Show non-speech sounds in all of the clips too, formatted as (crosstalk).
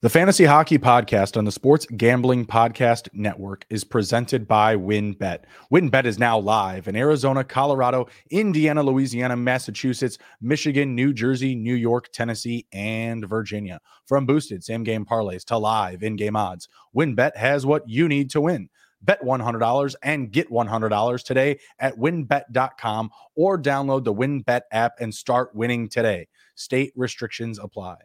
The Fantasy Hockey Podcast on the Sports Gambling Podcast Network is presented by WynnBET. WynnBET is now live in Arizona, Colorado, Indiana, Louisiana, Massachusetts, Michigan, New Jersey, New York, Tennessee, and Virginia. From boosted same game parlays to live in game odds, WynnBET has what you need to win. Bet $100 and get $100 today at wynnbet.com or download the WynnBET app and start winning today. State restrictions apply.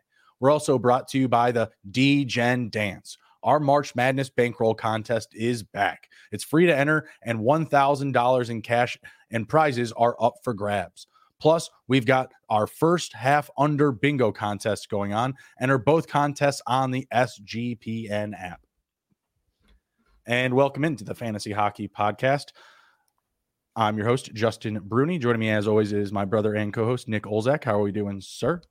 We're also brought to you by the DGen Dance. Our March Madness bankroll contest is back. It's free to enter, and $1,000 in cash and prizes are up for grabs. Plus, we've got our first half under bingo contest going on, and are both contests on the SGPN app. And welcome into the Fantasy Hockey Podcast. I'm your host, Justin Bruni. Joining me, as always, is my brother and co host, Nick Olzak. How are we doing, sir?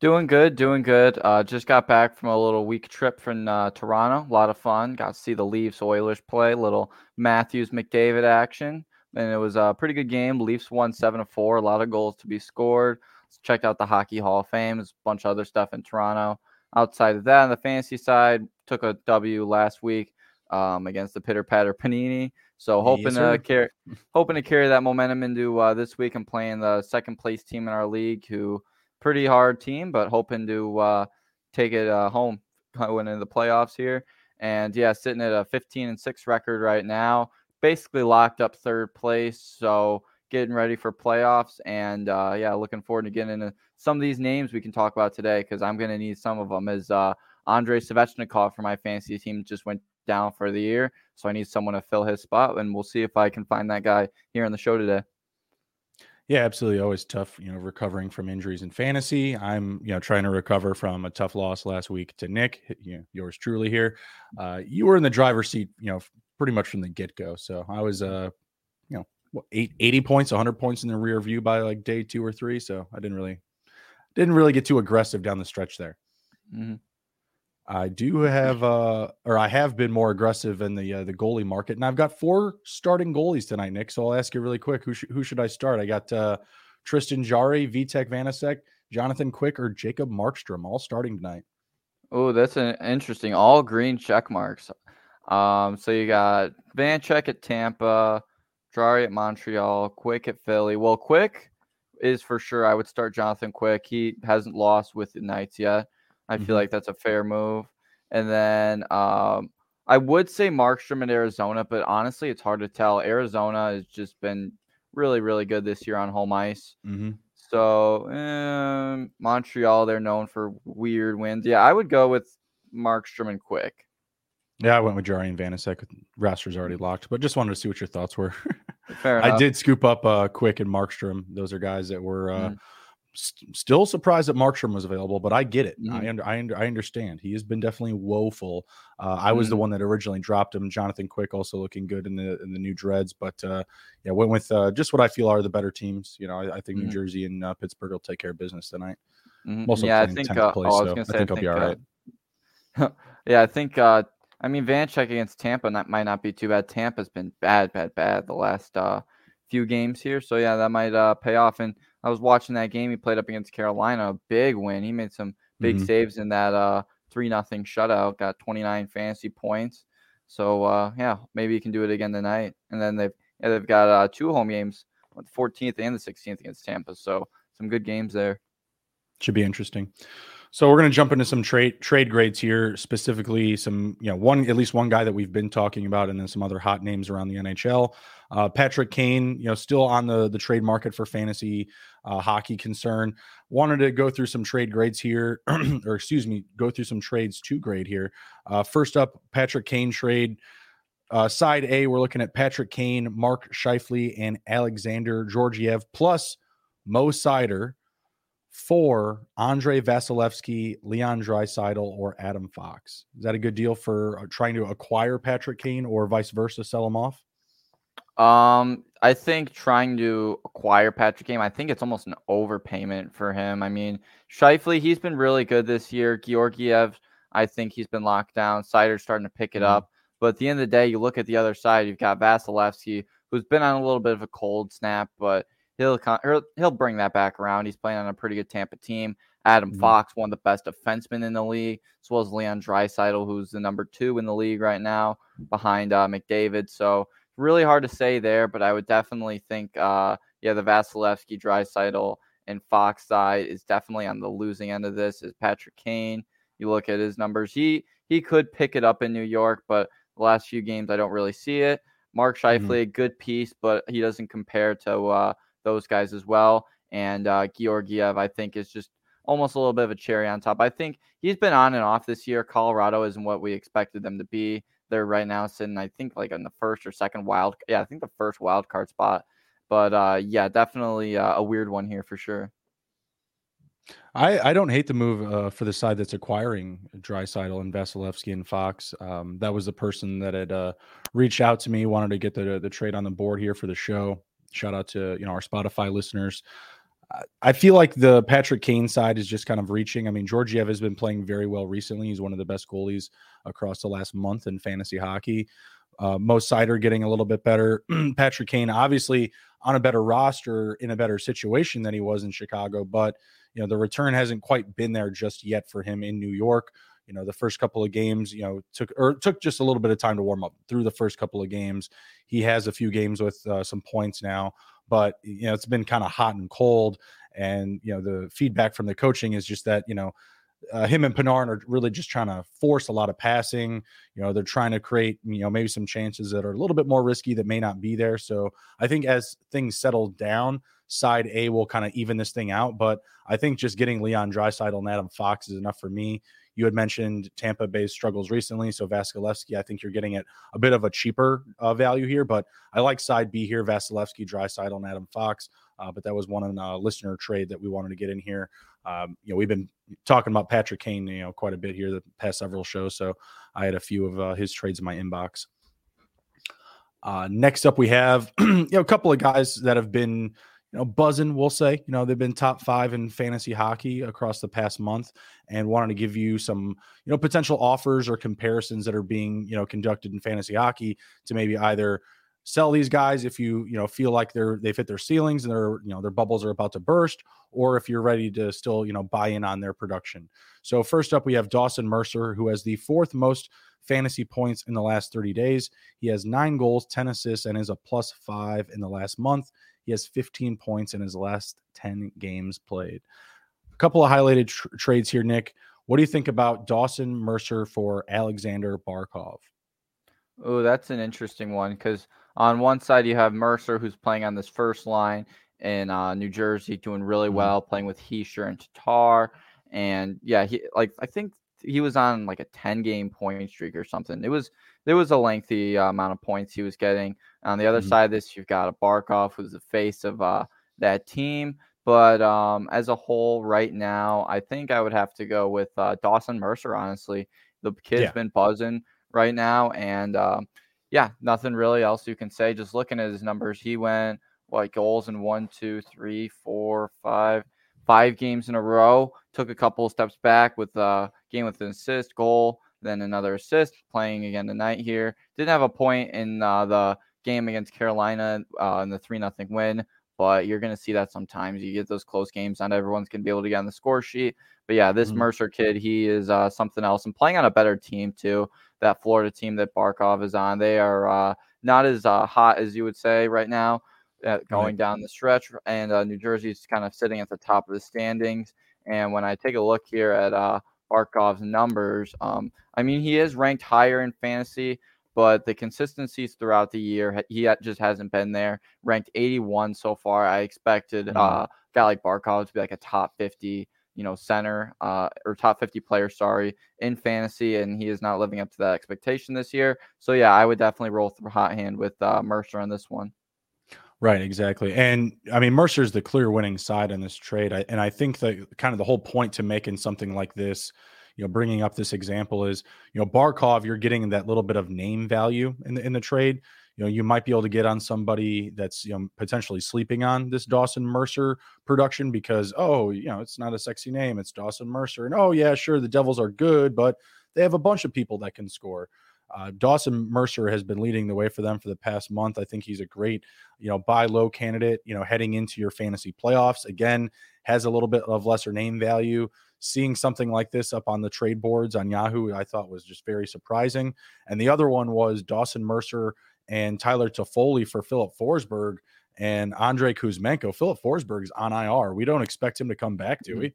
Doing good, doing good. Uh, just got back from a little week trip from uh, Toronto. A lot of fun. Got to see the Leafs Oilers play. Little Matthews McDavid action, and it was a pretty good game. Leafs won seven to four. A lot of goals to be scored. Checked out the Hockey Hall of Fame. There's a bunch of other stuff in Toronto. Outside of that, on the fantasy side, took a W last week um, against the Pitter Patter Panini. So hoping yes, to carry, (laughs) hoping to carry that momentum into uh, this week and playing the second place team in our league who pretty hard team, but hoping to uh, take it uh, home going into the playoffs here. And yeah, sitting at a 15 and 6 record right now, basically locked up third place. So getting ready for playoffs. And uh, yeah, looking forward to getting into some of these names we can talk about today because I'm going to need some of them. As uh, Andrei Svechnikov for my fantasy team just went down for the year. So I need someone to fill his spot. And we'll see if I can find that guy here on the show today. Yeah, absolutely. Always tough, you know, recovering from injuries in fantasy. I'm, you know, trying to recover from a tough loss last week to Nick, you know, yours truly here. Uh, you were in the driver's seat, you know, pretty much from the get go. So I was, uh, you know, what, eight, 80 points, 100 points in the rear view by like day two or three. So I didn't really, didn't really get too aggressive down the stretch there. Mm-hmm. I do have, uh, or I have been more aggressive in the uh, the goalie market, and I've got four starting goalies tonight, Nick. So I'll ask you really quick: who sh- who should I start? I got uh, Tristan Jarry, Vitek Vanecek, Jonathan Quick, or Jacob Markstrom, all starting tonight. Oh, that's an interesting. All green check marks. Um, so you got Vanecek at Tampa, Jarry at Montreal, Quick at Philly. Well, Quick is for sure. I would start Jonathan Quick. He hasn't lost with the Knights yet. I mm-hmm. feel like that's a fair move. And then um, I would say Markstrom in Arizona, but honestly, it's hard to tell. Arizona has just been really, really good this year on home ice. Mm-hmm. So um, Montreal, they're known for weird wins. Yeah, I would go with Markstrom and Quick. Yeah, I went with Jarry and Vanecek. Roster's already locked, but just wanted to see what your thoughts were. (laughs) Fair enough. I did scoop up uh, Quick and Markstrom. Those are guys that were uh, mm st- still surprised that Markstrom was available, but I get it. Mm-hmm. I, under, I, under, I understand. He has been definitely woeful. Uh, I was mm-hmm. the one that originally dropped him. Jonathan Quick also looking good in the in the new dreads, but uh, yeah, went with uh, just what I feel are the better teams. You know, I, I think mm-hmm. New Jersey and uh, Pittsburgh will take care of business tonight. Mm-hmm. yeah, I think. Uh, place, oh, I was going to say, I think, I will be all right. (laughs) yeah, I think. Uh, I mean, Vanecek against Tampa that might not be too bad. Tampa's been bad, bad, bad the last few games here, so yeah, that might pay off. And I was watching that game. He played up against Carolina, a big win. He made some big mm-hmm. saves in that uh three nothing shutout. Got 29 fantasy points. So uh, yeah, maybe he can do it again tonight. And then they've yeah, they've got uh, two home games, the 14th and the 16th against Tampa. So some good games there. Should be interesting. So we're going to jump into some trade trade grades here, specifically some you know one at least one guy that we've been talking about, and then some other hot names around the NHL. Uh, Patrick Kane, you know, still on the the trade market for fantasy uh, hockey concern. Wanted to go through some trade grades here, (clears throat) or excuse me, go through some trades to grade here. Uh, first up, Patrick Kane trade. Uh, side A, we're looking at Patrick Kane, Mark Scheifele, and Alexander Georgiev plus Mo Seider for Andre Vasilevskiy, Leon Draisaitl, or Adam Fox. Is that a good deal for uh, trying to acquire Patrick Kane or vice versa, sell him off? Um, I think trying to acquire Patrick Kane, I think it's almost an overpayment for him. I mean, Scheifele, he's been really good this year. Georgiev, I think he's been locked down. Seider's starting to pick it mm-hmm. up. But at the end of the day, you look at the other side, you've got Vasilevskiy, who's been on a little bit of a cold snap, but he'll he'll bring that back around. He's playing on a pretty good Tampa team. Adam mm-hmm. Fox, one of the best defensemen in the league, as well as Leon Draisaitl, who's the number two in the league right now, behind uh, McDavid. So really hard to say there, but I would definitely think, uh, yeah, the Vasilevskiy, Draisaitl, and Fox side is definitely on the losing end of this. Is Patrick Kane? You look at his numbers; he he could pick it up in New York, but the last few games I don't really see it. Mark Scheifele, mm-hmm. a good piece, but he doesn't compare to uh, those guys as well. And uh, Georgiev, I think, is just almost a little bit of a cherry on top. I think he's been on and off this year. Colorado isn't what we expected them to be. They're right now sitting, I think, like in the first or second wild. Yeah, I think the first wild card spot. But uh, yeah, definitely uh, a weird one here for sure. I, I don't hate the move uh, for the side that's acquiring Draisaitl and Vasilevskiy and Fox. Um, that was the person that had uh, reached out to me, wanted to get the the trade on the board here for the show. Shout out to you know our Spotify listeners. I feel like the Patrick Kane side is just kind of reaching. I mean, Georgiev has been playing very well recently. He's one of the best goalies across the last month in fantasy hockey. Uh, Mo Seider getting a little bit better. (clears throat) Patrick Kane, obviously, on a better roster in a better situation than he was in Chicago, but you know the return hasn't quite been there just yet for him in New York. You know, the first couple of games, you know, took or took just a little bit of time to warm up through the first couple of games. He has a few games with uh, some points now, but you know, it's been kind of hot and cold. And you know, the feedback from the coaching is just that you know uh, him and Panarin are really just trying to force a lot of passing. You know, they're trying to create, you know, maybe some chances that are a little bit more risky that may not be there. So I think as things settle down, side A will kind of even this thing out. But I think just getting Leon Draisaitl and Adam Fox is enough for me. You had mentioned Tampa Bay's struggles recently, so Vasilevskiy. I think you're getting it a bit of a cheaper uh, value here, but I like side B here: Vasilevskiy, Draisaitl, on Adam Fox. Uh, but that was one in a listener trade that we wanted to get in here. Um, you know, we've been talking about Patrick Kane, you know, quite a bit here the past several shows. So I had a few of uh, his trades in my inbox. Uh, next up, we have (clears throat) you know a couple of guys that have been you know buzzing. We'll say. You know they've been top five in fantasy hockey across the past month, and wanted to give you some you know potential offers or comparisons that are being you know conducted in fantasy hockey to maybe either sell these guys if you you know feel like they're they've hit their ceilings and their you know their bubbles are about to burst or if you're ready to still you know buy in on their production. So first up we have dawson mercer who has the fourth most fantasy points in the last 30 days. He has nine goals 10 assists and is a plus five in the last month he has 15 points in his last 10 games played. A couple of highlighted tr- trades here nick. What do you think about dawson mercer for alexander barkov? Oh, that's an interesting one because on one side you have Mercer, who's playing on this first line in uh, New Jersey, doing really mm-hmm. well, playing with Hischier and Tatar, and yeah, he like I think he was on like a 10 game point streak or something. It was there was a lengthy uh, amount of points he was getting. On the other mm-hmm. side of this, you've got a Barkov who's the face of uh, that team. But um, as a whole, right now, I think I would have to go with uh, Dawson Mercer. Honestly, the kid's yeah. been buzzing right now, and um, yeah, nothing really else you can say. Just looking at his numbers, he went like goals in one, two, three, four, five, five games in a row. Took a couple of steps back with uh, game with an assist, goal, then another assist. Playing again tonight here. Didn't have a point in uh, the game against Carolina uh, in the three nothing win, but you're going to see that sometimes. You get those close games, not everyone's going to be able to get on the score sheet. But yeah, this mm-hmm. Mercer kid, he is uh, something else and playing on a better team too that Florida team that Barkov is on. They are uh, not as uh, hot as you would say right now, uh, going down the stretch. And uh, New Jersey is kind of sitting at the top of the standings. And when I take a look here at uh, Barkov's numbers, um, I mean, he is ranked higher in fantasy, but the consistencies throughout the year, he just hasn't been there. Ranked 81 so far. I expected mm-hmm. uh, a guy like Barkov to be like a top 50 you know, center uh, or top 50 player, sorry, in fantasy, and he is not living up to that expectation this year. So yeah, I would definitely roll through hot hand with uh, Mercer on this one. Right, exactly. And I mean, Mercer's the clear winning side in this trade. I, and I think that kind of the whole point to making something like this, you know, bringing up this example is, you know, Barkov, you're getting that little bit of name value in the in the trade you know you might be able to get on somebody that's you know potentially sleeping on this Dawson Mercer production because oh you know it's not a sexy name it's Dawson Mercer and oh yeah sure the Devils are good but they have a bunch of people that can score Uh, Dawson Mercer has been leading the way for them for the past month. I think he's a great, you know, buy low candidate, you know, heading into your fantasy playoffs. Again, has a little bit of lesser name value. Seeing something like this up on the trade boards on Yahoo, I thought was just very surprising. And the other one was Dawson Mercer and Tyler Toffoli for Filip Forsberg and Andre Kuzmenko. Filip Forsberg's on IR. We don't expect him to come back, do mm-hmm. we?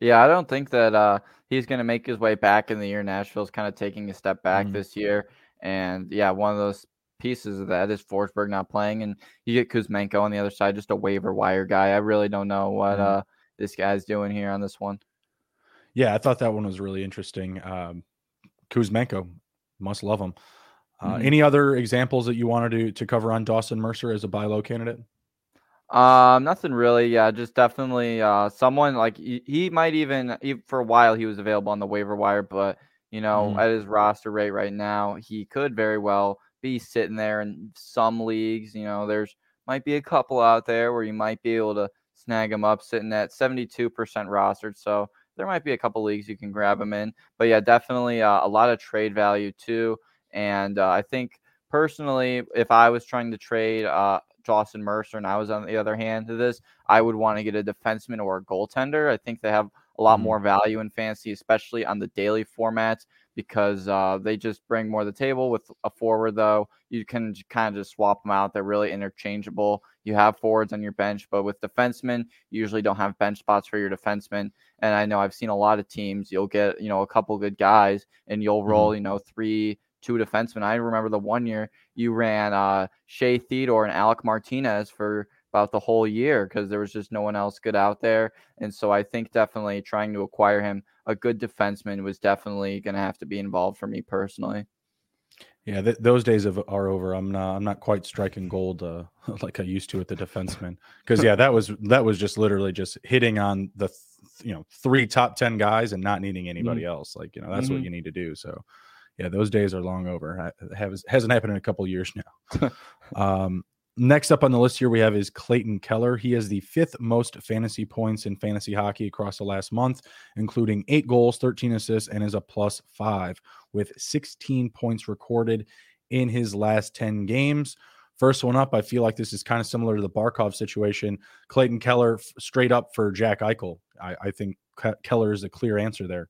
Yeah, I don't think that uh, he's going to make his way back in the year. Nashville's kind of taking a step back mm-hmm. this year. And yeah, one of those pieces of that is Forsberg not playing. And you get Kuzmenko on the other side, just a waiver wire guy. I really don't know what mm-hmm. uh, this guy's doing here on this one. Yeah, I thought that one was really interesting. Um, Kuzmenko, must love him. Uh, mm-hmm. Any other examples that you wanted to, to cover on Dawson Mercer as a buy low candidate? Um, nothing really. Yeah, just definitely uh, someone like he, he might even, even for a while he was available on the waiver wire, but you know mm. at his roster rate right now, he could very well be sitting there in some leagues. You know, there's might be a couple out there where you might be able to snag him up sitting at 72% rostered. So there might be a couple leagues you can grab him in. But yeah, definitely uh, a lot of trade value too. And uh, I think personally, if I was trying to trade uh, Dawson Mercer and I was on the other hand to this, I would want to get a defenseman or a goaltender. I think they have a lot mm-hmm. more value in fantasy, especially on the daily formats, because uh, they just bring more to the table. With a forward, though, you can kind of just swap them out. They're really interchangeable. You have forwards on your bench, but with defensemen, you usually don't have bench spots for your defensemen. And I know I've seen a lot of teams, you'll get, you know, a couple good guys and you'll roll, mm-hmm. you know, three two defensemen. I remember the one year you ran uh, Shea Theodore and Alec Martinez for about the whole year because there was just no one else good out there. And so I think definitely trying to acquire him a good defenseman was definitely going to have to be involved for me personally. Yeah, th- those days of, are over. I'm not. I'm not quite striking gold uh, (laughs) like I used to with the defenseman. Because yeah, that was that was just literally just hitting on the th- you know three top ten guys and not needing anybody mm-hmm. else. Like you know that's mm-hmm. what you need to do. So yeah, those days are long over. Hasn't happened in a couple years now. um, next up on the list here we have is Clayton Keller. He has the fifth most fantasy points in fantasy hockey across the last month, including eight goals, 13 assists, and is a plus five with 16 points recorded in his last 10 games. First one up, I feel like this is kind of similar to the Barkov situation. Clayton Keller straight up for Jack Eichel. I, I think Keller is a clear answer there.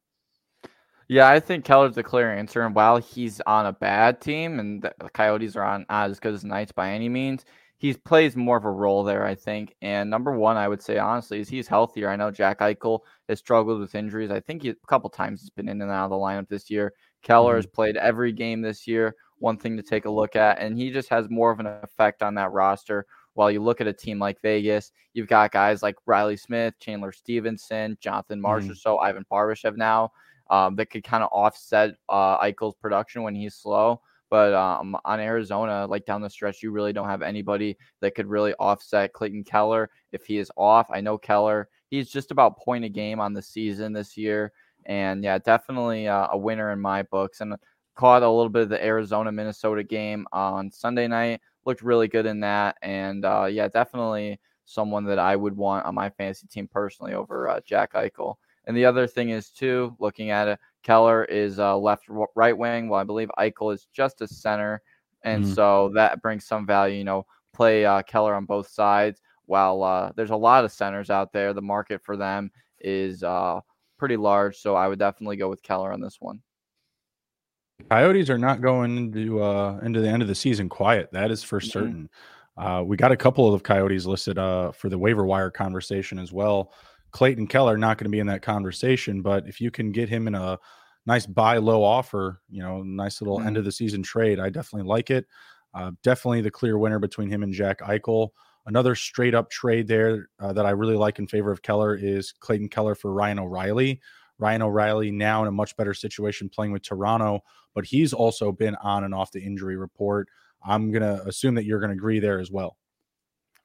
Yeah, I think Keller's the clear answer. And while he's on a bad team and the Coyotes are on not as good as Knights by any means, he plays more of a role there, I think. And number one, I would say honestly, is he's healthier. I know Jack Eichel has struggled with injuries. I think he, a couple times he's been in and out of the lineup this year. Keller mm-hmm. has played every game this year. One thing to take a look at, and he just has more of an effect on that roster. While you look at a team like Vegas, you've got guys like Reilly Smith, Chandler Stephenson, Jonathan Marsh, mm-hmm. so Ivan Barbashev now um, that could kind of offset uh, Eichel's production when he's slow. But um, on Arizona, like down the stretch, you really don't have anybody that could really offset Clayton Keller if he is off. I know Keller, he's just about point a game on the season this year. And yeah, definitely uh, a winner in my books. And caught a little bit of the Arizona Minnesota game on Sunday night. Looked really good in that. And uh, yeah, definitely someone that I would want on my fantasy team personally over uh, Jack Eichel. And the other thing is too, looking at it, Keller is uh, left right wing, Well, I believe Eichel is just a center, and mm-hmm. so that brings some value. You know, play uh, Keller on both sides. While uh, there's a lot of centers out there, the market for them is uh, pretty large. So I would definitely go with Keller on this one. Coyotes are not going into uh, into the end of the season quiet. That is for certain. Mm-hmm. we got a couple of Coyotes listed uh, for the waiver wire conversation as well. Clayton Keller not going to be in that conversation, but if you can get him in a nice buy low offer, you know, nice little mm-hmm. end of the season trade, I definitely like it. Uh, definitely the clear winner between him and Jack Eichel. Another straight up trade there uh, that I really like in favor of Keller is Clayton Keller for Ryan O'Reilly. Ryan O'Reilly now in a much better situation playing with Toronto, but he's also been on and off the injury report. I'm going to assume that you're going to agree there as well.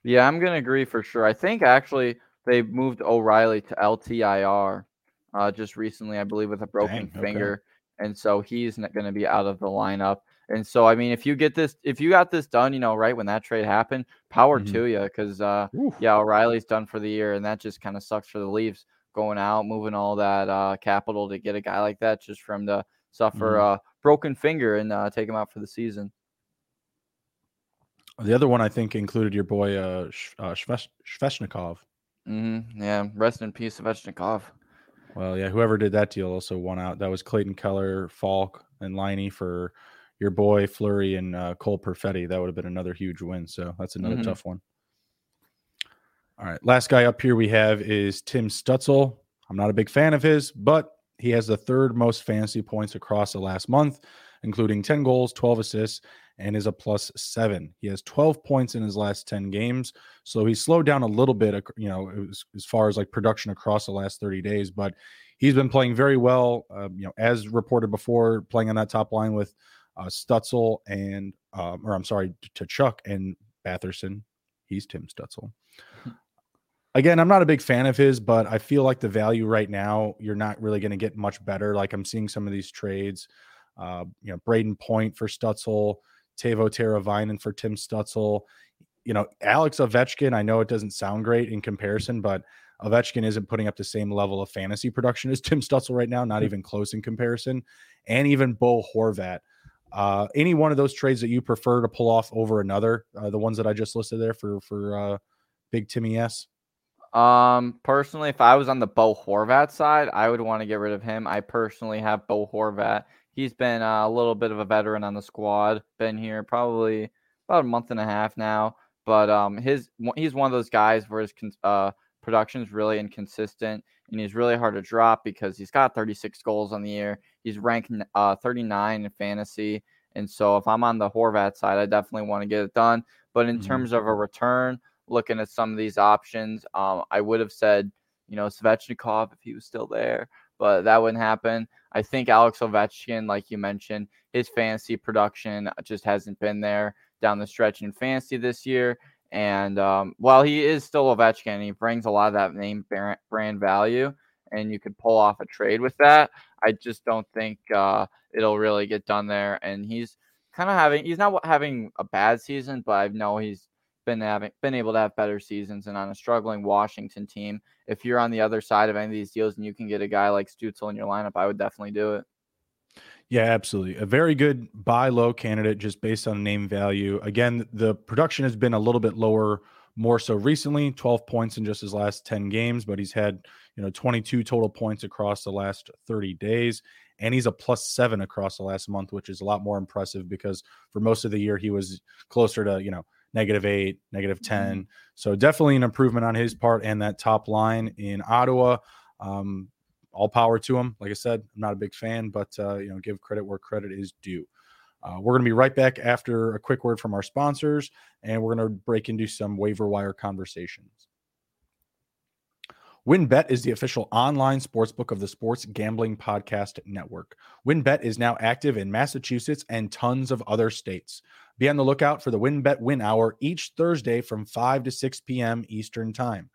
Yeah, I'm going to agree for sure. I think actually they moved O'Reilly to LTIR uh, just recently, I believe, with a broken Dang, finger, okay. and so he's not going to be out of the lineup. And so, I mean, if you get this, if you got this done, you know, right when that trade happened, power mm-hmm. to you, because uh, yeah, O'Reilly's done for the year, and that just kind of sucks for the Leafs going out, moving all that uh, capital to get a guy like that just from the suffer Mhm. a broken finger and uh, take him out for the season. The other one I think included your boy uh, Sh- uh Shvesh- Svechnikov. hmm Yeah, rest in peace, Svechnikov. Well, yeah, whoever did that deal also won out. That was Clayton Keller, Falk, and Liney for your boy Fleury and uh, Cole Perfetti. That would have been another huge win. So that's another Mhm. tough one. All right, last guy up here we have is Tim Stützle. I'm not a big fan of his, but he has the third most fantasy points across the last month, including 10 goals, 12 assists, and is a plus seven. He has 12 points in his last 10 games. So he's slowed down a little bit, you know, as, as far as like production across the last 30 days, but he's been playing very well. Uh, you know, as reported before, playing on that top line with uh, Stützle and, um, or I'm sorry, Tkachuk and Batherson. He's Tim Stützle. (laughs) Again, I'm not a big fan of his, but I feel like the value right now, you're not really going to get much better. Like I'm seeing some of these trades, uh, you know, Brayden Point for Stützle, Teuvo Teravainen for Tim Stützle. You know, Alex Ovechkin, I know it doesn't sound great in comparison, but Ovechkin isn't putting up the same level of fantasy production as (laughs) Tim Stützle right now, not even close in comparison. And even Bo Horvat. Uh, any one of those trades that you prefer to pull off over another, uh, the ones that I just listed there for for uh, Big Timmy S. Um, personally, if I was on the Bo Horvat side, I would want to get rid of him. I personally have Bo Horvat. He's been uh, a little bit of a veteran on the squad. Been here probably about a month and a half now. But um, his he's one of those guys where his uh production is really inconsistent and he's really hard to drop because he's got 36 goals on the year. He's ranked uh 39 in fantasy. And so if I'm on the Horvat side, I definitely want to get it done. But in Mhm. terms of a return, looking at some of these options, um, I would have said, you know, Svechnikov if he was still there, but that wouldn't happen. I think Alex Ovechkin, like you mentioned, his fantasy production just hasn't been there down the stretch in fantasy this year. And um, while he is still Ovechkin, he brings a lot of that name brand value, and you could pull off a trade with that. I just don't think uh, it'll really get done there. And he's kind of having he's not having a bad season, but I know he's been having been able to have better seasons. And on a struggling Washington team, if you're on the other side of any of these deals and you can get a guy like Stützle in your lineup, I would definitely do it. Yeah, absolutely. A very good buy low candidate just based on name value. Again, the production has been a little bit lower more so recently, 12 points in just his last 10 games, but he's had, you know, 22 total points across the last 30 days and he's a plus 7 across the last month, which is a lot more impressive because for most of the year he was closer to, you know, negative 8, negative 10. So definitely an improvement on his part and that top line in Ottawa. Um, all power to him. Like I said, I'm not a big fan, but uh, you know, give credit where credit is due. Uh, we're going to be right back after a quick word from our sponsors, and we're going to break into some waiver wire conversations. WynnBET is the official online sportsbook of the Sports Gambling Podcast Network. WynnBET is now active in Massachusetts and tons of other states. Be on the lookout for the WynnBET Win Hour each Thursday from 5 to 6 p.m. Eastern Time.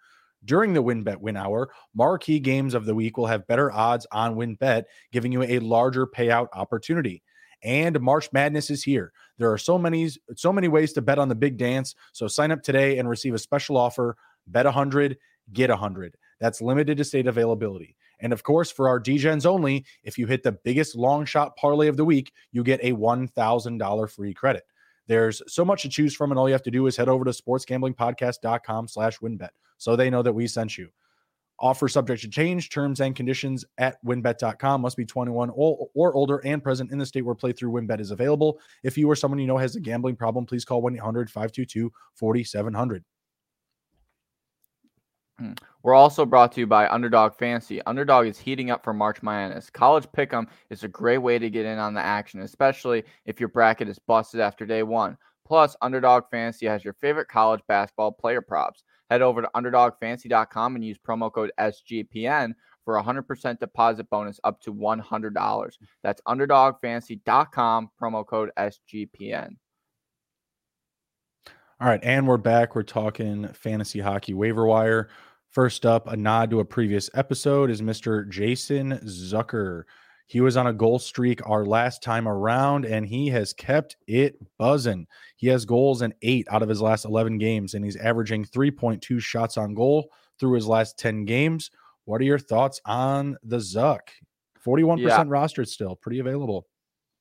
During the WynnBET Win Hour, marquee games of the week will have better odds on WynnBET, giving you a larger payout opportunity. And March Madness is here. There are so many so many ways to bet on the big dance, so sign up today and receive a special offer. Bet 100, get 100. That's limited to state availability. And of course, for our DGens only, if you hit the biggest long shot parlay of the week, you get a $1,000 free credit. There's so much to choose from, and all you have to do is head over to sportsgamblingpodcast.com slash wynnbet so they know that we sent you. Offer subject to change, terms and conditions at wynnbet.com. Must be 21 or, or older and present in the state where playthrough wynnbet is available. If you or someone you know has a gambling problem, please call 1 800 522 4700. We're also brought to you by Underdog Fantasy. Underdog is heating up for March Madness. College Pick'em is a great way to get in on the action, especially if your bracket is busted after day one. Plus, Underdog Fantasy has your favorite college basketball player props. Head over to UnderdogFantasy.com and use promo code SGPN for a 100% deposit bonus up to $100. That's UnderdogFantasy.com, promo code SGPN. All right, and we're back. We're talking fantasy hockey waiver wire. First up, a nod to a previous episode is Mr. Jason Zucker. He was on a goal streak our last time around, and he has kept it buzzing. He has goals in eight out of his last 11 games, and he's averaging 3.2 shots on goal through his last 10 games. What are your thoughts on the Zuck? 41% yeah. rostered still, pretty available.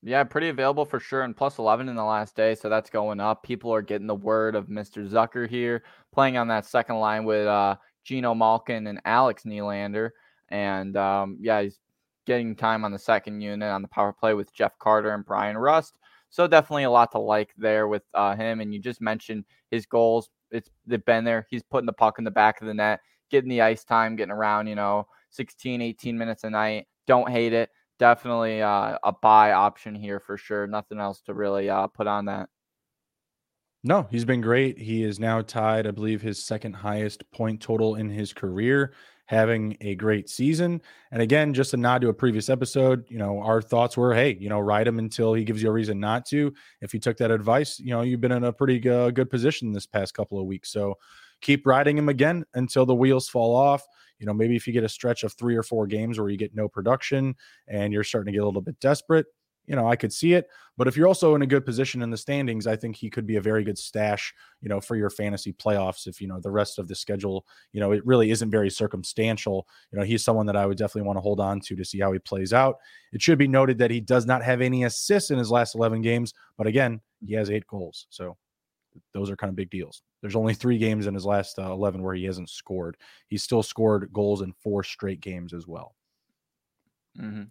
Yeah, pretty available for sure. And plus 11 in the last day. So that's going up. People are getting the word of Mr. Zucker here, playing on that second line with uh, Geno Malkin and Alex Nylander. And um, yeah, he's getting time on the second unit on the power play with Jeff Carter and Bryan Rust. So definitely a lot to like there with uh, him. And you just mentioned his goals. It's they've been there. He's putting the puck in the back of the net, getting the ice time, getting around, you know, 16, 18 minutes a night. Don't hate it definitely uh, a buy option here for sure. Nothing else to really uh, put on that. No, he's been great. He is now tied, I believe, his second highest point total in his career, having a great season. And again, just a nod to a previous episode, you know, our thoughts were, hey, you know, ride him until he gives you a reason not to. If you took that advice, you know, you've been in a pretty good position this past couple of weeks. So keep riding him again until the wheels fall off you know, maybe if you get a stretch of three or four games where you get no production and you're starting to get a little bit desperate, you know, I could see it. But if you're also in a good position in the standings, I think he could be a very good stash, you know, for your fantasy playoffs. If, you know, the rest of the schedule, you know, it really isn't very circumstantial. You know, he's someone that I would definitely want to hold on to to see how he plays out. It should be noted that he does not have any assists in his last 11 games. But again, he has eight goals. So those are kind of big deals. There's only three games in his last uh, 11 where he hasn't scored. He's still scored goals in four straight games as well. Mm-hmm.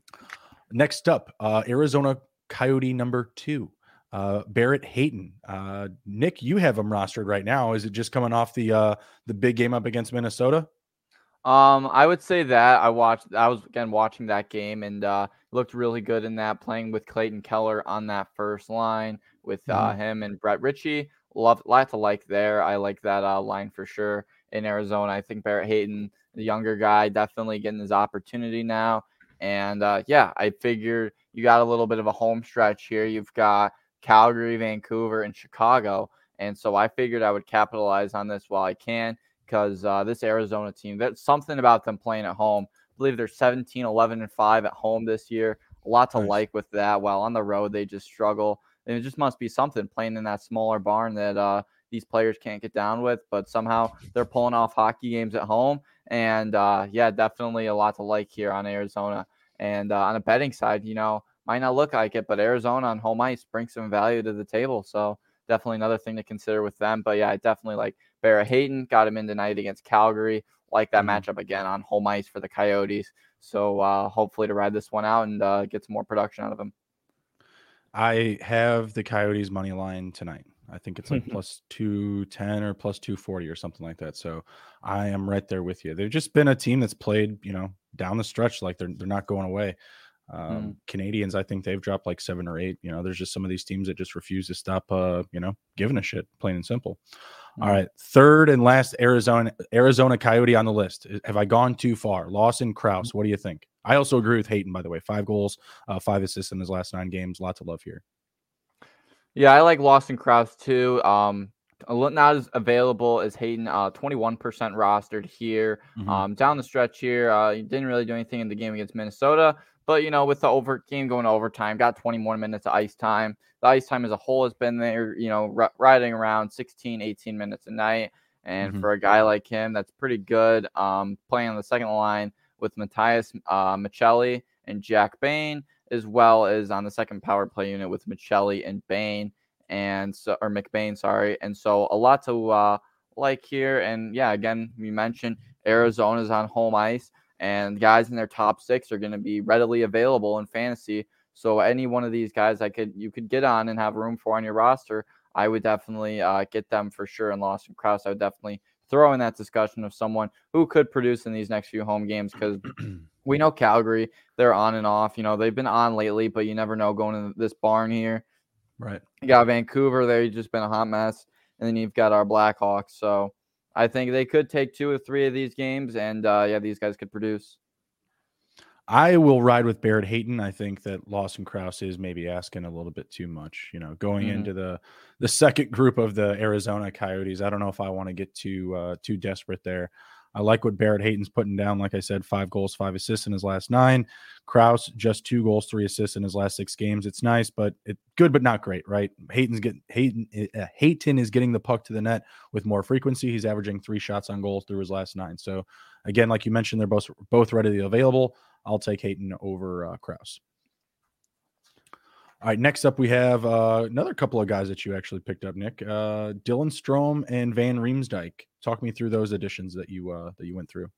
Next up, uh, Arizona Coyote number two, uh, Barrett Hayton. Uh, Nick, you have him rostered right now. Is it just coming off the uh, the big game up against Minnesota? Um, I would say that I watched. I was again watching that game and uh, looked really good in that, playing with Clayton Keller on that first line with uh, mm-hmm. him and Brett Ritchie. Love, lot to like there. I like that uh, line for sure in Arizona. I think Barrett Hayton, the younger guy, definitely getting his opportunity now. And uh, yeah, I figured you got a little bit of a home stretch here. You've got Calgary, Vancouver, and Chicago. And so I figured I would capitalize on this while I can because uh, this Arizona team, that's something about them playing at home. I believe they're 17, 11, and 5 at home this year. A lot to nice. like with that. While on the road, they just struggle. And it just must be something playing in that smaller barn that uh, these players can't get down with. But somehow they're pulling off hockey games at home. And uh, yeah, definitely a lot to like here on Arizona. And uh, on a betting side, you know, might not look like it, but Arizona on home ice brings some value to the table. So definitely another thing to consider with them. But yeah, I definitely like Barrett Hayton. Got him in tonight against Calgary. Like that mm-hmm. matchup again on home ice for the Coyotes. So uh, hopefully to ride this one out and uh, get some more production out of him. I have the Coyotes money line tonight. I think it's like plus 210 or plus 240 or something like that. So I am right there with you. They've just been a team that's played, you know, down the stretch like they're they're not going away. Um, mm. Canadiens, I think they've dropped like seven or eight. You know, there's just some of these teams that just refuse to stop, uh, you know, giving a shit, plain and simple. All right, third and last Arizona Arizona Coyote on the list. Have I gone too far? Lawson. Mm. What do you think? I also agree with Hayton, by the way. Five goals, uh, five assists in his last nine games. Lots of love here. Yeah, I like Lawson Crouse too. Um, not as available as Hayton. Uh, 21% rostered here. Mm-hmm. Um, down the stretch here, uh, he didn't really do anything in the game against Minnesota. But you know, with the over game going to overtime, got 20 more minutes of ice time. The ice time as a whole has been there. You know, r- riding around 16, 18 minutes a night. And mm-hmm. for a guy like him, that's pretty good. Um, playing on the second line with Matthias uh, Maccelli and Jack Bain, as well as on the second power play unit with Maccelli and Bain, and so or McBain, sorry. And so a lot to uh, like here. And yeah, again, we mentioned Arizona's on home ice, and guys in their top six are going to be readily available in fantasy. So any one of these guys I could you could get on and have room for on your roster, I would definitely uh, get them for sure. And Lawson Crouse, I would definitely throw in that discussion of someone who could produce in these next few home games because (clears throat) we know Calgary, they're on and off. You know, they've been on lately, but you never know going in this barn here. Right. You got Vancouver, they've just been a hot mess. And then you've got our Blackhawks. So I think they could take two or three of these games, and uh, yeah, these guys could produce. I will ride with Barrett Hayton. I think that Lawson Crouse is maybe asking a little bit too much. You know, going mm-hmm. into the the second group of the Arizona Coyotes, I don't know if I want to get too uh, too desperate there. I like what Barrett Hayton's putting down. Like I said, five goals, five assists in his last nine. Crouse, just two goals, three assists in his last six games. It's nice, but it good, but not great, right? Hayton's getting Hayton. Uh, Hayton is getting the puck to the net with more frequency. He's averaging three shots on goal through his last nine. So again, like you mentioned, they're both both readily available. I'll take Hayton over uh, Crouse. All right, next up we have uh, another couple of guys that you actually picked up, Nick. Uh, Dylan Strome and Van Riemsdyk. Talk me through those additions that you uh, that you went through.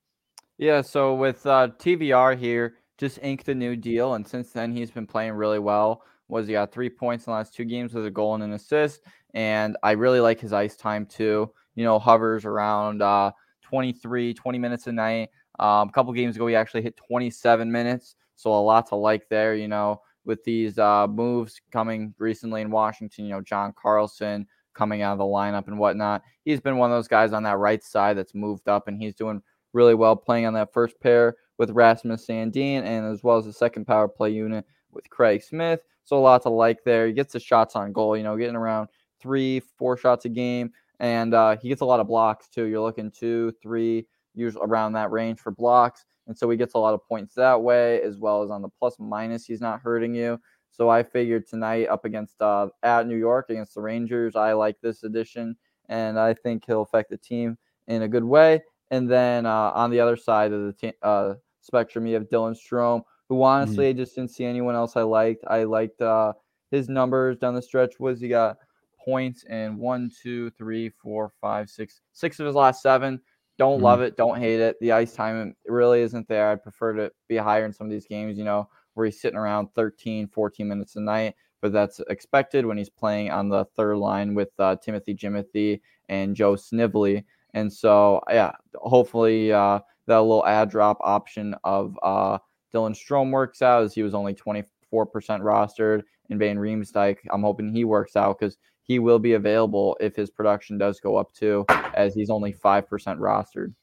Yeah, so with uh, TVR here, just inked a new deal, and since then he's been playing really well. Was he got three points in the last two games with a goal and an assist, and I really like his ice time too. You know, hovers around uh, 23, 20 minutes a night. Um, a couple games ago, he actually hit 27 minutes, so a lot to like there. You know, with these uh, moves coming recently in Washington, you know, John Carlson coming out of the lineup and whatnot. He's been one of those guys on that right side that's moved up and he's doing really well playing on that first pair with Rasmus Sandin and as well as the second power play unit with Craig Smith. So a lot to like there. He gets the shots on goal, you know, getting around three, four shots a game. And uh, he gets a lot of blocks too. You're looking two, three, usually around that range for blocks. And so he gets a lot of points that way, as well as on the plus minus. He's not hurting you. So I figured tonight up against uh, at New York against the Rangers, I like this addition, and I think he'll affect the team in a good way. And then uh, on the other side of the t- uh, spectrum, you have Dylan Strome, who honestly mm-hmm. I just didn't see anyone else I liked. I liked uh, his numbers down the stretch. Was he got points in one, two, three, four, five, six, six of his last seven. Don't mm-hmm. love it. Don't hate it. The ice time really isn't there. I'd prefer to be higher in some of these games, you know, where he's sitting around 13, 14 minutes a night. But that's expected when he's playing on the third line with uh, Timothy Jimothy and Joe Snively. And so, yeah, hopefully uh, that little ad drop option of uh, Dylan Strome works out as he was only 24% rostered. And Van Riemsdyk, I'm hoping he works out because he will be available if his production does go up too, as he's only 5% rostered.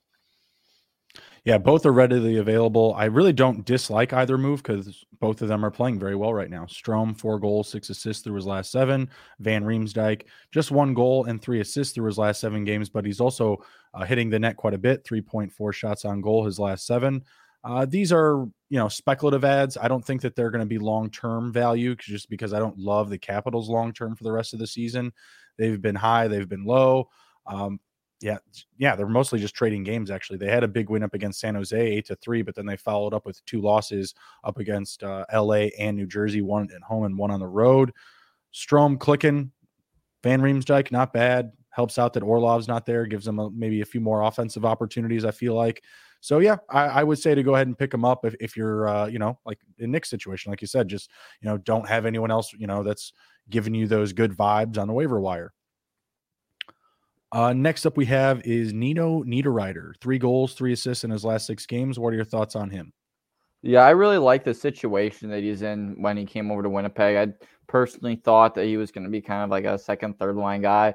Yeah, both are readily available. I really don't dislike either move because both of them are playing very well right now. Strome, four goals, six assists through his last seven. Van Riemsdyk, just one goal and three assists through his last seven games, but he's also uh, hitting the net quite a bit 3.4 shots on goal his last seven. Uh, these are, you know, speculative ads. I don't think that they're going to be long term value just because I don't love the Capitals long term for the rest of the season. They've been high, they've been low. Um, yeah, yeah, they're mostly just trading games. Actually, they had a big win up against San Jose, eight to three, but then they followed up with two losses up against uh, L.A. and New Jersey, one at home and one on the road. Strome clicking, Van Riemsdyk not bad. Helps out that Orlov's not there, gives them a, maybe a few more offensive opportunities. I feel like so yeah, I, I, would say to go ahead and pick them up if, if you're uh, you know like in Nick's situation, like you said, just you know don't have anyone else you know that's giving you those good vibes on the waiver wire. Uh, next up, we have is Nino Niederreiter. Three goals, three assists in his last six games. What are your thoughts on him? Yeah, I really like the situation that he's in when he came over to Winnipeg. I personally thought that he was going to be kind of like a second, third line guy,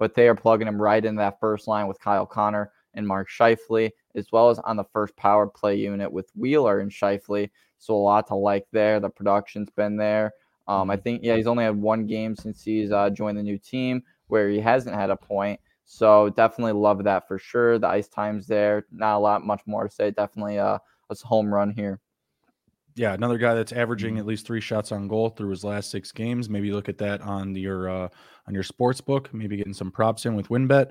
but they are plugging him right in that first line with Kyle Connor and Mark Scheifele as well as on the first power play unit with Wheeler and Scheifele. So a lot to like there. The production's been there. Um, I mm-hmm. think, yeah, he's only had one game since he's uh, joined the new team where he hasn't had a point. So definitely love that for sure. The ice time's there. Not a lot, much more to say. Definitely uh, a home run here. Yeah, another guy that's averaging mm-hmm. at least three shots on goal through his last six games. Maybe look at that on your uh, on your sports book. Maybe getting some props in with WynnBET.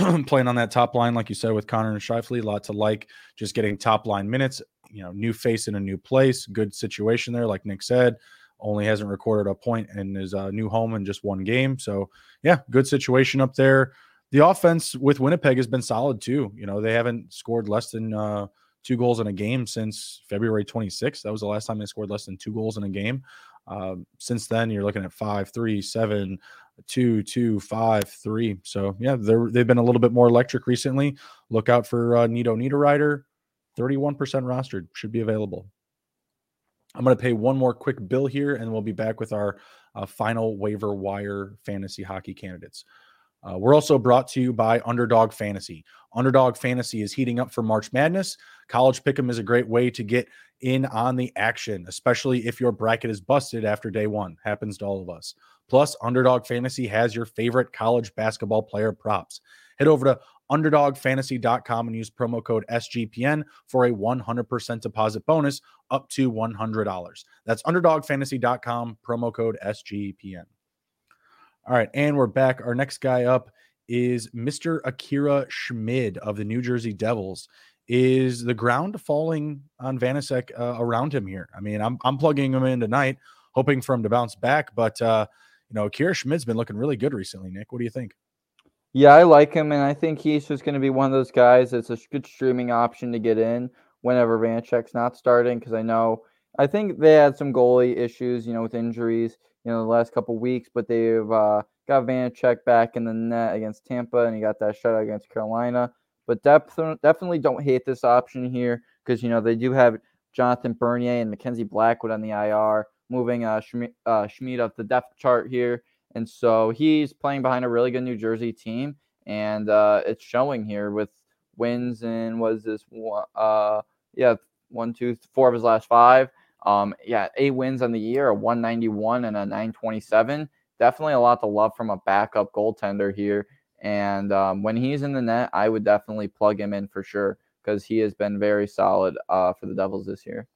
(clears throat) playing on that top line, like you said, with Connor and Scheifele, a lot to like. Just getting top line minutes, you know, new face in a new place, good situation there, like Nick said. Only hasn't recorded a point in his uh, new home in just one game. So, yeah, good situation up there. The offense with Winnipeg has been solid too. You know, they haven't scored less than uh, two goals in a game since February 26th. That was the last time they scored less than two goals in a game. Um, since then, you're looking at five, three, seven, two, two, five, three. So yeah, they're they've been a little bit more electric recently. Look out for uh, Nino Niederreiter, 31% rostered, should be available. I'm going to pay one more quick bill here, and we'll be back with our uh, final waiver wire fantasy hockey candidates. Uh, we're also brought to you by Underdog Fantasy. Underdog Fantasy is heating up for March Madness. College Pick'em is a great way to get in on the action, especially if your bracket is busted after day one. Happens to all of us. Plus, Underdog Fantasy has your favorite college basketball player props. Head over to underdogfantasy.com and use promo code SGPN for a 100% deposit bonus up to $100. That's underdogfantasy.com, promo code SGPN. All right, and we're back. Our next guy up is Mr. Akira Schmid of the New Jersey Devils is the ground falling on Vanecek uh, around him here. I mean, I'm I'm plugging him in tonight, hoping for him to bounce back. But uh, you know, Akira Schmid's been looking really good recently. Nick, what do you think? Yeah, I like him, and I think he's just going to be one of those guys that's a good streaming option to get in whenever Vanecek's not starting. Because I know, I think they had some goalie issues, you know, with injuries, you know, the last couple weeks, but they've uh, got Vanecek back in the net against Tampa, and he got that shutout against Carolina. But def- definitely don't hate this option here because you know they do have Jonathan Bernier and Mackenzie Blackwood on the IR, moving uh, Schmid, uh, Schmid up the depth chart here. And so he's playing behind a really good New Jersey team, and uh, it's showing here with wins and was this uh yeah one two four of his last five. Um, yeah, eight wins on the year, a 191 and a 927. Definitely a lot to love from a backup goaltender here. And um, when he's in the net, I would definitely plug him in for sure because he has been very solid uh, for the Devils this year.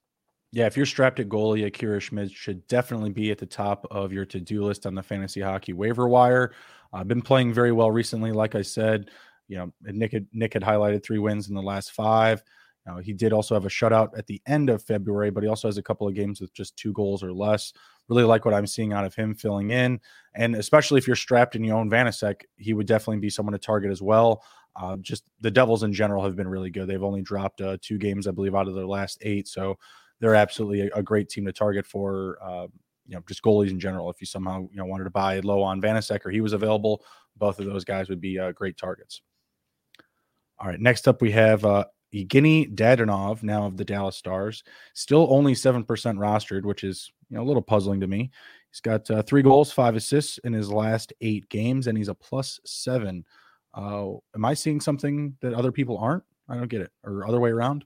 Yeah, if you're strapped at goalie, Akira Schmid should definitely be at the top of your to-do list on the fantasy hockey waiver wire. I've uh, been playing very well recently. Like I said, you know, Nick had, Nick had highlighted three wins in the last five. Now, he did also have a shutout at the end of February, but he also has a couple of games with just two goals or less. Really like what I'm seeing out of him filling in, and especially if you're strapped and you own Vanecek, he would definitely be someone to target as well. Uh, just the Devils in general have been really good. They've only dropped uh, two games, I believe, out of their last eight. So they're absolutely a, a great team to target for uh, you know just goalies in general. If you somehow you know wanted to buy low on Vanecek or he was available, both of those guys would be uh, great targets. All right, next up we have uh, Evgeny Dadonov, now of the Dallas Stars, still only seven percent rostered, which is you know a little puzzling to me. He's got uh, three goals, five assists in his last eight games, and he's a plus seven. Uh, am I seeing something that other people aren't? I don't get it, or other way around.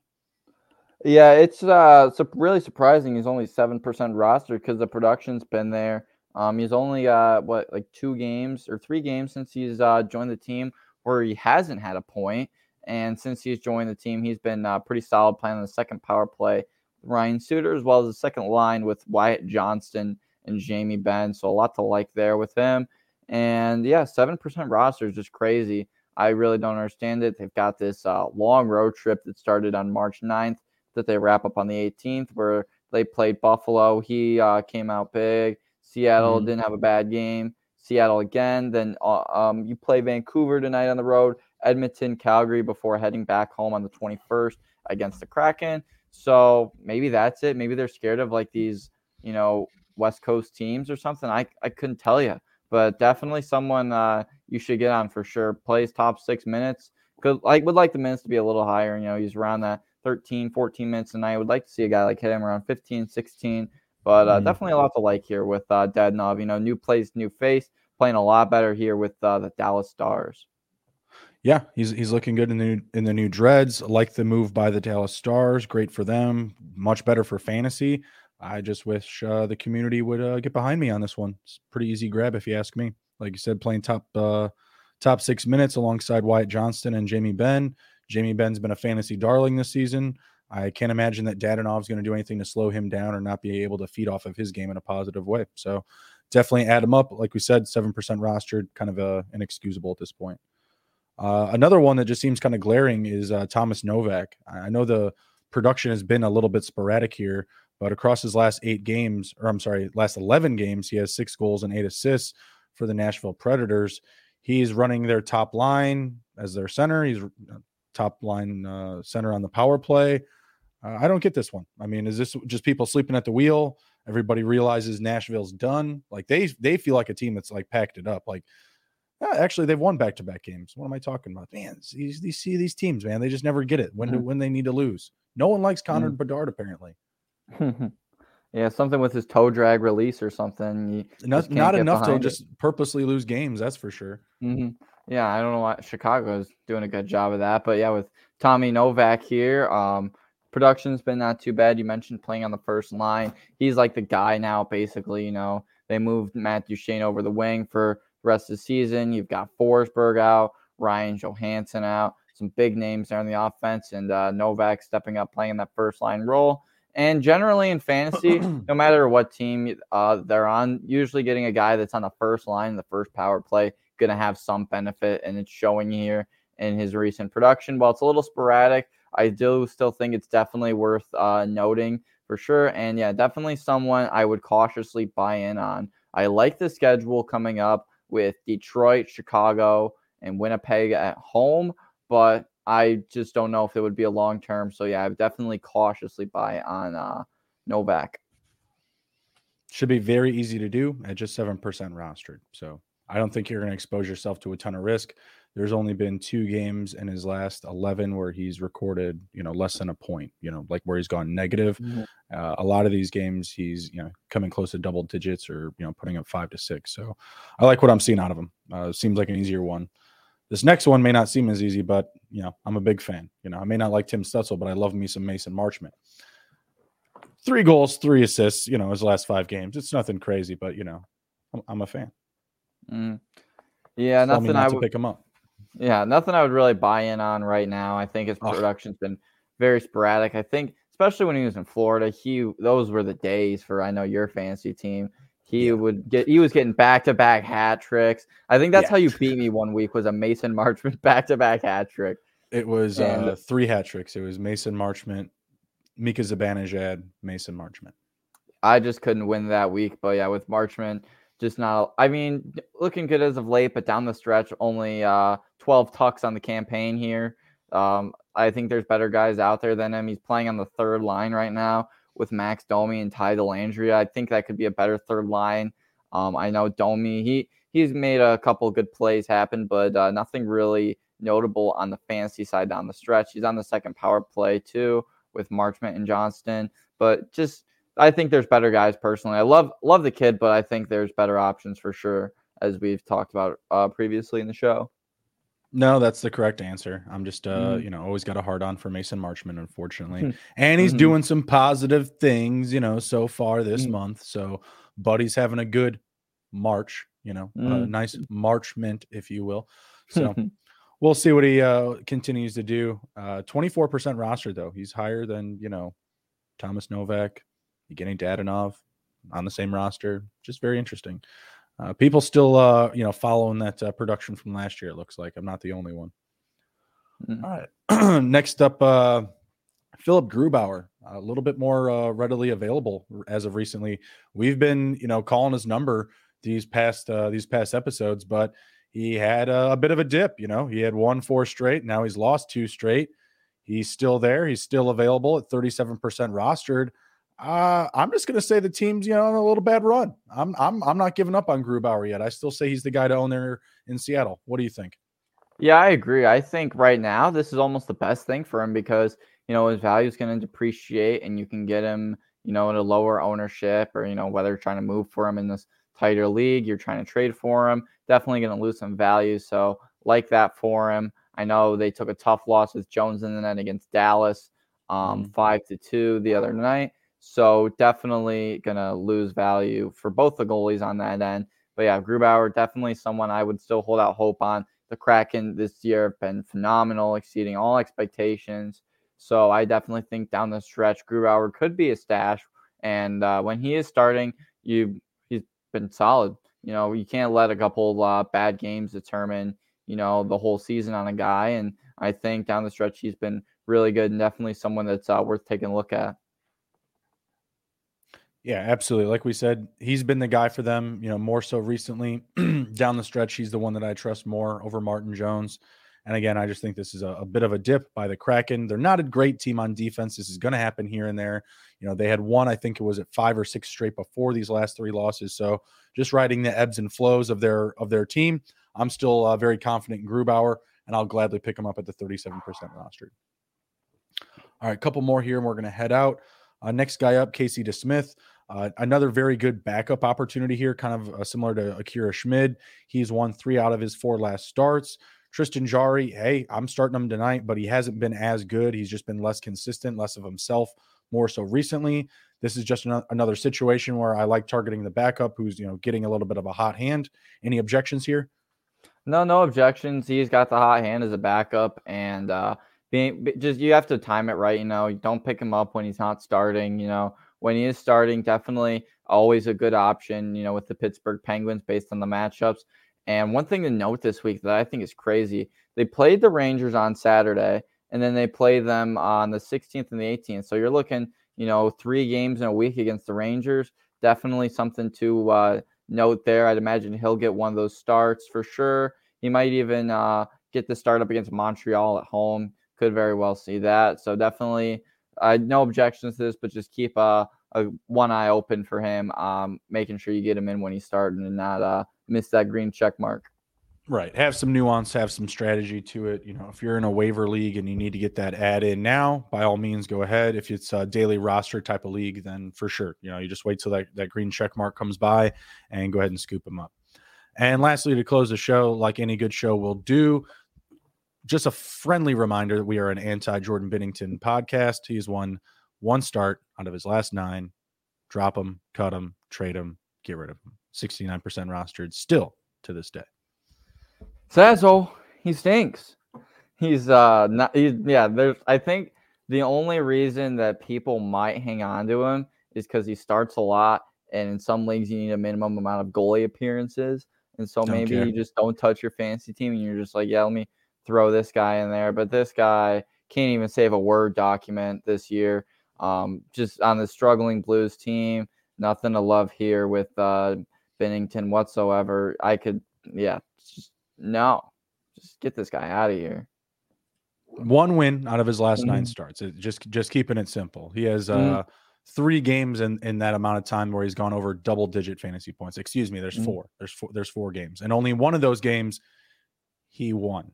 Yeah, it's uh su- really surprising. He's only seven percent rostered because the production's been there. Um, he's only what like two games or three games since he's uh joined the team where he hasn't had a point, and since he's joined the team, he's been uh, pretty solid playing on the second power play. Ryan Suter as well as the second line with Wyatt Johnston and Jamie Benn, so a lot to like there with him. And yeah, seven percent roster is just crazy. I really don't understand it. They've got this uh, long road trip that started on March 9th that they wrap up on the 18th, where they played Buffalo. He uh, came out big. Seattle mm-hmm. didn't have a bad game. Seattle again. Then uh, um, you play Vancouver tonight on the road. Edmonton, Calgary before heading back home on the 21st against the Kraken. So maybe that's it. Maybe they're scared of like these, you know, West Coast teams or something. I, I couldn't tell you, but definitely someone uh, you should get on for sure. Plays top six minutes. Could like would like the minutes to be a little higher. You know, he's around that 13, 14 minutes a night. I would like to see a guy like hit him around 15, 16. But uh, mm. definitely a lot to like here with uh, Dadonov. You know, new place, new face, playing a lot better here with uh, the Dallas Stars. Yeah, he's he's looking good in the new, in the new dreads. like the move by the Dallas Stars. Great for them. Much better for fantasy. I just wish uh, the community would uh, get behind me on this one. It's pretty easy grab if you ask me. Like you said, playing top uh, top six minutes alongside Wyatt Johnston and Jamie Benn. Jamie Benn's been a fantasy darling this season. I can't imagine that Dadonov's going to do anything to slow him down or not be able to feed off of his game in a positive way. So definitely add him up. Like we said, 7% rostered, kind of uh, inexcusable at this point. Uh, another one that just seems kind of glaring is uh, Thomas Novak. I know the production has been a little bit sporadic here, but across his last eight games, or I'm sorry, last 11 games, he has six goals and eight assists for the Nashville Predators. He's running their top line as their center. He's top line uh, center on the power play. Uh, I don't get this one. I mean, is this just people sleeping at the wheel? Everybody realizes Nashville's done. Like they they feel like a team that's like packed it up. Like actually, they've won back to back games. What am I talking about? Man, these, these see these teams, man. They just never get it when mm-hmm. when they need to lose. No one likes Connor mm-hmm. Bedard apparently. (laughs) yeah, something with his toe drag release or something. not not enough to it. just purposely lose games. That's for sure. Mm-hmm. Yeah, I don't know why Chicago is doing a good job of that, but yeah, with Tommy Novak here, um, production's been not too bad. You mentioned playing on the first line. He's like the guy now, basically. You know, they moved Matt Duchene over the wing for the rest of the season. You've got Forsberg out, Ryan Johansen out, some big names there on the offense, and uh, Novak stepping up, playing that first line role. And generally in fantasy, no (clears throat) matter what team uh, they're on, usually getting a guy that's on the first line, the first power play, going to have some benefit, and it's showing here in his recent production. While it's a little sporadic, I do still think it's definitely worth uh, noting for sure. And yeah, definitely someone I would cautiously buy in on. I like the schedule coming up with Detroit, Chicago, and Winnipeg at home, but I just don't know if it would be a long term. So yeah, I would definitely cautiously buy on uh, Novak. Should be very easy to do at just 7% rostered. So I don't think you're going to expose yourself to a ton of risk. There's only been two games in his last 11 where he's recorded, you know, less than a point, you know, like where he's gone negative. Mm-hmm. Uh, a lot of these games, he's, you know, coming close to double digits or, you know, putting up five to six. So I like what I'm seeing out of him. Uh, seems like an easier one. This next one may not seem as easy, but, you know, I'm a big fan. You know, I may not like Tim Stützle, but I love me some Mason Marchment three goals, three assists, you know, his last five games. It's nothing crazy, but you know, I'm, I'm a fan. Mm. Yeah, Tell nothing I would pick him up. Yeah, nothing I would really buy in on right now. I think his production's oh. been very sporadic. I think, especially when he was in Florida, he those were the days for I know your fantasy team. He yeah. would get he was getting back to back hat tricks. I think that's yeah. how you beat me one week was a Mason Marchment (laughs) back to back hat trick. It was and, uh, three hat tricks. It was Mason Marchment, Mika Zibanejad, Mason Marchment. I just couldn't win that week, but yeah, with Marchment, just not. I mean, looking good as of late, but down the stretch, only uh, 12 tucks on the campaign here. Um, I think there's better guys out there than him. He's playing on the third line right now with Max Domi and Ty Dellandrea. I think that could be a better third line. Um, I know Domi, he he's made a couple good plays happen, but uh, nothing really notable on the fantasy side down the stretch. He's on the second power play too with Marchment and Johnston. But just I think there's better guys personally. I love love the kid, but I think there's better options for sure, as we've talked about uh, previously in the show. No, that's the correct answer. I'm just uh, mm. you know, always got a hard on for Mason Marchment, unfortunately. and he's mm-hmm. doing some positive things, you know, so far this mm. month. So Buddy's having a good March, you know, mm. a nice Marchment, if you will. So (laughs) we'll see what he uh, continues to do. Uh, 24% roster though. He's higher than, you know, Thomas Novak, Evgeny Dadonov on the same roster. Just very interesting. Uh, people still, uh, you know, following that uh, production from last year. It looks like I'm not the only one. Mm-hmm. All right. (clears throat) Next up, uh, Philipp Grubauer, a little bit more uh, readily available as of recently. We've been, you know, calling his number these past uh, these past episodes, but he had a, a, bit of a dip. You know, he had won four straight. Now he's lost two straight. He's still there. He's still available at 37% rostered. Uh, I'm just going to say the team's you know on a little bad run. I'm I'm I'm not giving up on Grubauer yet. I still say he's the guy to own there in Seattle. What do you think? Yeah, I agree. I think right now this is almost the best thing for him because you know his value is going to depreciate, and you can get him you know in a lower ownership, or you know whether you're trying to move for him in this tighter league, you're trying to trade for him. Definitely going to lose some value. So like that for him. I know they took a tough loss with Jones in the net against Dallas, um, mm-hmm. five to two the other night. So definitely gonna lose value for both the goalies on that end. But yeah, Grubauer definitely someone I would still hold out hope on. The Kraken this year have been phenomenal, exceeding all expectations. So I definitely think down the stretch, Grubauer could be a stash. And uh, when he is starting, you he's been solid. You know, you can't let a couple uh, bad games determine you know the whole season on a guy. And I think down the stretch, he's been really good and definitely someone that's uh, worth taking a look at. Yeah, absolutely. Like we said, he's been the guy for them, you know, more so recently. (clears throat) Down the stretch, he's the one that I trust more over Martin Jones. And again, I just think this is a, a, bit of a dip by the Kraken. They're not a great team on defense. This is going to happen here and there. You know, they had one, I think it was at five or six straight before these last three losses. So just riding the ebbs and flows of their of their team. I'm still uh, very confident in Grubauer, and I'll gladly pick him up at the 37% roster. All right, a couple more here, and we're going to head out. Uh, next guy up, Casey DeSmith. Uh, another very good backup opportunity here, kind of uh, similar to Akira Schmid. He's won three out of his four last starts. Tristan Jarry, hey, I'm starting him tonight, but he hasn't been as good. He's just been less consistent, less of himself, more so recently. This is just an- another situation where I like targeting the backup who's, you know, getting a little bit of a hot hand. Any objections here? No, no objections. He's got the hot hand as a backup, and uh, being just you have to time it right. You know, don't pick him up when he's not starting. You know, when he is starting, definitely always a good option, you know, with the Pittsburgh Penguins based on the matchups. And one thing to note this week that I think is crazy they played the Rangers on Saturday, and then they play them on the 16th and the 18th. So you're looking, you know, three games in a week against the Rangers. Definitely something to uh, note there. I'd imagine he'll get one of those starts for sure. He might even uh, get the start up against Montreal at home. Could very well see that. So definitely, uh, no objections to this, but just keep a, a one eye open for him, um, making sure you get him in when he's starting and not uh, miss that green check mark. Right. Have some nuance, have some strategy to it. You know, if you're in a waiver league and you need to get that ad in now, by all means, go ahead. If it's a daily roster type of league, then for sure, you know, you just wait till that, that green check mark comes by and go ahead and scoop them up. And lastly, to close the show, like any good show will do, just a friendly reminder that we are an anti Jordan Binnington podcast. He's won one start out of his last nine. Drop him, cut him, trade him, get rid of him. 69% rostered still to this day. Sazo, he stinks. He's uh not he's yeah, there's I think the only reason that people might hang on to him is because he starts a lot and in some leagues you need a minimum amount of goalie appearances. And so don't maybe care. you just don't touch your fantasy team and you're just like, yeah, let me throw this guy in there. But this guy can't even save a Word document this year. Um, just on the struggling Blues team, nothing to love here with uh, Binnington whatsoever. I could, yeah, just no, just get this guy out of here. One win out of his last mm-hmm. nine starts. It just just keeping it simple. He has mm-hmm. uh, three games in in that amount of time where he's gone over double digit fantasy points. Excuse me. There's mm-hmm. four. There's four. There's four games, and only one of those games he won.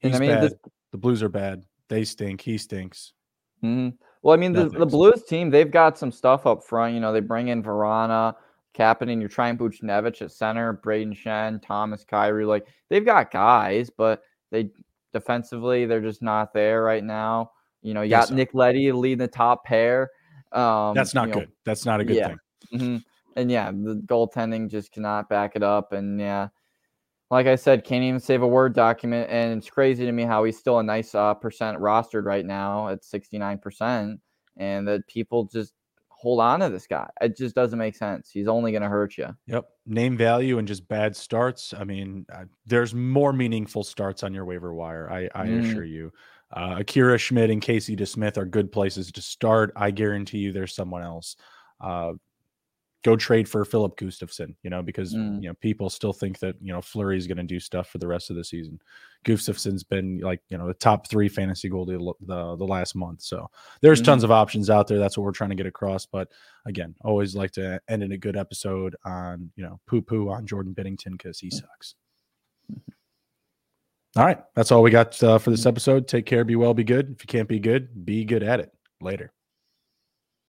He's I mean, bad. This... The Blues are bad. They stink. He stinks. Mm-hmm. Well, I mean, the, the Blues team, they've got some stuff up front. You know, they bring in Vrana, Kapanen, you're trying Buchnevich at center, Brayden Schenn, Thomas Kyrou. Like they've got guys, but they defensively they're just not there right now. You know, you got Nick Leddy leading the top pair. Um, That's not good. Know, That's not a good yeah. thing. Mm-hmm. And yeah, the goaltending just cannot back it up. And yeah, like I said, can't even save a Word document. And it's crazy to me how he's still a nice uh, percent rostered right now at 69%. And that people just hold on to this guy. It just doesn't make sense. He's only going to hurt you. Yep. Name value and just bad starts. I mean, uh, there's more meaningful starts on your waiver wire. I, I mm. assure you. Uh, Akira Schmid and Casey DeSmith are good places to start. I guarantee you there's someone else. Uh, go trade for Filip Gustavsson, you know, because mm. you know people still think that you know Fleury is going to do stuff for the rest of the season. Gustavsson's been like you know the top three fantasy goalie the the last month, so there's mm. tons of options out there. That's what we're trying to get across. But again, always like to end in a good episode on you know poo poo on Jordan Binnington because he sucks. All right, that's all we got uh, for this mm. episode. Take care, be well, be good. If you can't be good, be good at it. Later.